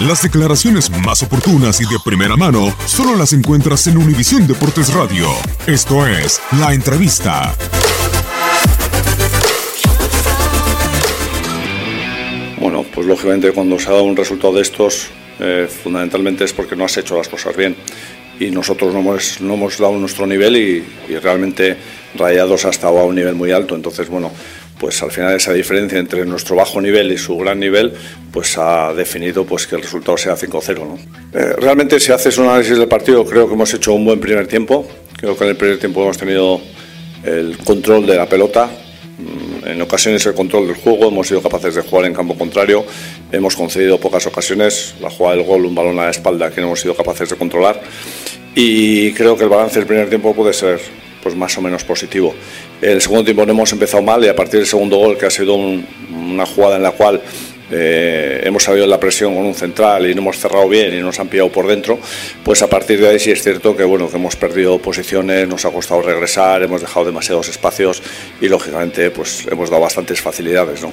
Las declaraciones más oportunas y de primera mano solo las encuentras en Univisión Deportes Radio. Esto es La Entrevista. Bueno, pues lógicamente cuando se ha dado un resultado de estos, eh, fundamentalmente es porque no has hecho las cosas bien. Y nosotros no hemos, no hemos dado nuestro nivel y, y realmente Rayados ha estado a un nivel muy alto. Entonces, bueno, pues al final esa diferencia entre nuestro bajo nivel y su gran nivel, pues ha definido pues que el resultado sea 5-0. ¿no? Eh, realmente si haces un análisis del partido, creo que hemos hecho un buen primer tiempo. Creo que en el primer tiempo hemos tenido el control de la pelota, mm, en ocasiones el control del juego, hemos sido capaces de jugar en campo contrario, hemos concedido pocas ocasiones, la jugada del gol, un balón a la espalda que no hemos sido capaces de controlar y creo que el balance del primer tiempo puede ser pues más o menos positivo. El segundo tiempo no hemos empezado mal y a partir del segundo gol, que ha sido un- una jugada en la cual eh, hemos salido en la presión con un central y no hemos cerrado bien y nos han pillado por dentro, pues a partir de ahí sí es cierto que bueno que hemos perdido posiciones, nos ha costado regresar, hemos dejado demasiados espacios y lógicamente pues hemos dado bastantes facilidades, ¿no?